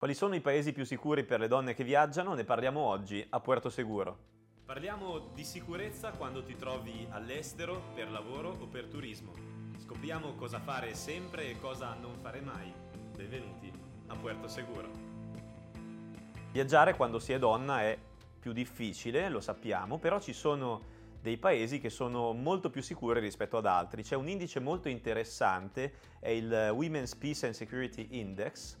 Quali sono i paesi più sicuri per le donne che viaggiano? Ne parliamo oggi a Puerto Seguro. Parliamo di sicurezza quando ti trovi all'estero, per lavoro o per turismo. Scopriamo cosa fare sempre e cosa non fare mai. Benvenuti a Puerto Seguro. Viaggiare quando si è donna è più difficile, lo sappiamo, però ci sono dei paesi che sono molto più sicuri rispetto ad altri. C'è un indice molto interessante, è il Women's Peace and Security Index,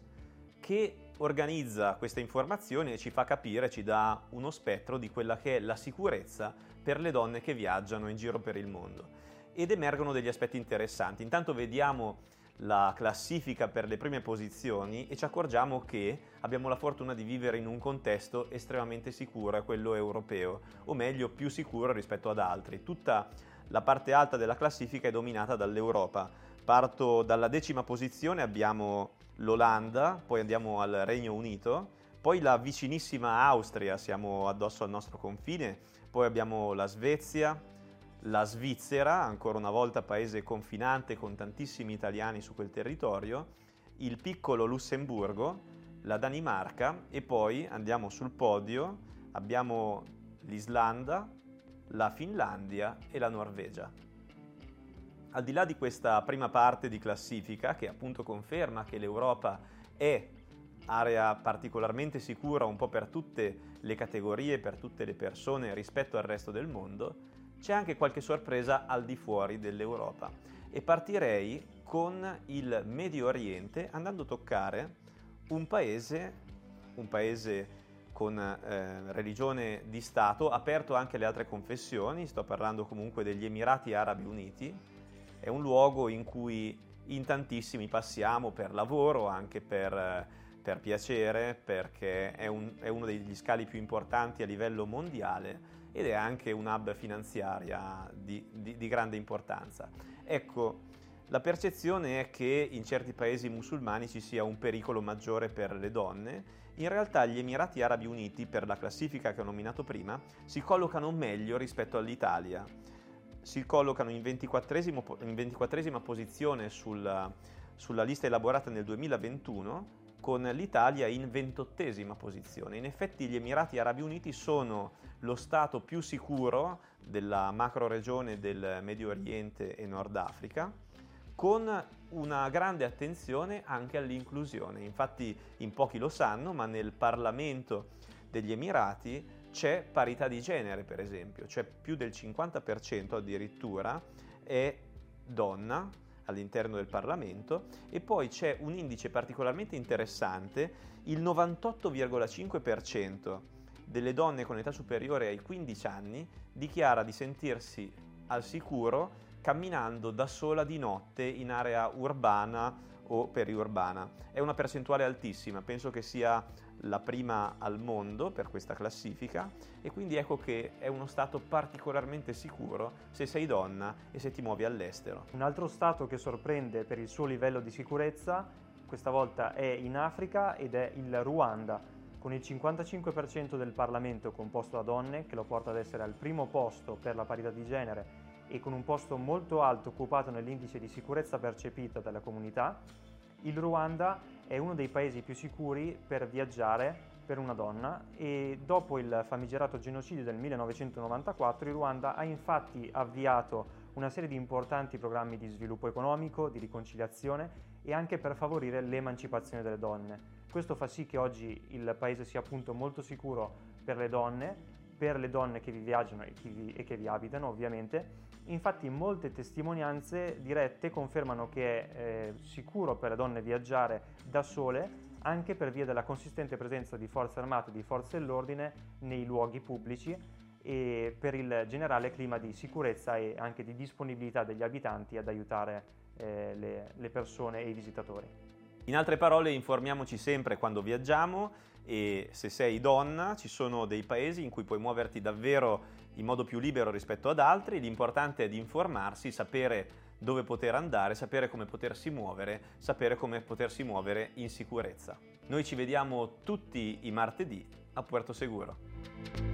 che organizza queste informazioni e ci fa capire, ci dà uno spettro di quella che è la sicurezza per le donne che viaggiano in giro per il mondo. Ed emergono degli aspetti interessanti. Intanto vediamo la classifica per le prime posizioni e ci accorgiamo che abbiamo la fortuna di vivere in un contesto estremamente sicuro, quello europeo, o meglio più sicuro rispetto ad altri. Tutta la parte alta della classifica è dominata dall'Europa. Parto dalla decima posizione, abbiamo l'Olanda, poi andiamo al Regno Unito, poi la vicinissima Austria, siamo addosso al nostro confine, poi abbiamo la Svezia, la Svizzera, ancora una volta paese confinante con tantissimi italiani su quel territorio, il piccolo Lussemburgo, la Danimarca e poi andiamo sul podio, abbiamo l'Islanda, la Finlandia e la Norvegia. Al di là di questa prima parte di classifica, che appunto conferma che l'Europa è area particolarmente sicura un po' per tutte le categorie, per tutte le persone rispetto al resto del mondo, c'è anche qualche sorpresa al di fuori dell'Europa. E partirei con il Medio Oriente andando a toccare un paese, un paese con eh, religione di Stato, aperto anche alle altre confessioni, sto parlando comunque degli Emirati Arabi Uniti, è un luogo in cui in tantissimi passiamo per lavoro, anche per, per piacere, perché è, un, è, uno degli scali più importanti a livello mondiale ed è anche un hub finanziaria di, di, di grande importanza. Ecco, la percezione è che in certi paesi musulmani ci sia un pericolo maggiore per le donne. In realtà gli Emirati Arabi Uniti, per la classifica che ho nominato prima, si collocano meglio rispetto all'Italia si collocano in 24esima posizione sulla, sulla lista elaborata nel 2021 con l'Italia in 28esima posizione. In effetti gli Emirati Arabi Uniti sono lo Stato più sicuro della macro regione del Medio Oriente e Nord Africa, con una grande attenzione anche all'inclusione. Infatti in pochi lo sanno, ma nel Parlamento degli Emirati c'è parità di genere, per esempio, cioè più del 50% addirittura è donna all'interno del Parlamento e poi c'è un indice particolarmente interessante, il 98,5% delle donne con età superiore ai 15 anni dichiara di sentirsi al sicuro camminando da sola di notte in area urbana o periurbana. È una percentuale altissima, penso che sia la prima al mondo per questa classifica e quindi ecco che è uno stato particolarmente sicuro se sei donna e se ti muovi all'estero. Un altro stato che sorprende per il suo livello di sicurezza questa volta è in Africa ed è il Ruanda, con il 55% del Parlamento composto da donne, che lo porta ad essere al primo posto per la parità di genere e con un posto molto alto occupato nell'indice di sicurezza percepita dalla comunità, il Ruanda è uno dei paesi più sicuri per viaggiare per una donna e dopo il famigerato genocidio del 1994 il Ruanda ha infatti avviato una serie di importanti programmi di sviluppo economico, di riconciliazione e anche per favorire l'emancipazione delle donne. Questo fa sì che oggi il paese sia appunto molto sicuro per le donne, per le donne che vi viaggiano e, vi, e che vi abitano ovviamente. Infatti molte testimonianze dirette confermano che è eh, sicuro per le donne viaggiare da sole anche per via della consistente presenza di forze armate e di forze dell'ordine nei luoghi pubblici e per il generale clima di sicurezza e anche di disponibilità degli abitanti ad aiutare eh, le, le persone e i visitatori. In altre parole, informiamoci sempre quando viaggiamo e se sei donna ci sono dei paesi in cui puoi muoverti davvero in modo più libero rispetto ad altri, l'importante è di informarsi, sapere dove poter andare, sapere come potersi muovere, sapere come potersi muovere in sicurezza. Noi ci vediamo tutti i martedì a Puerto Seguro.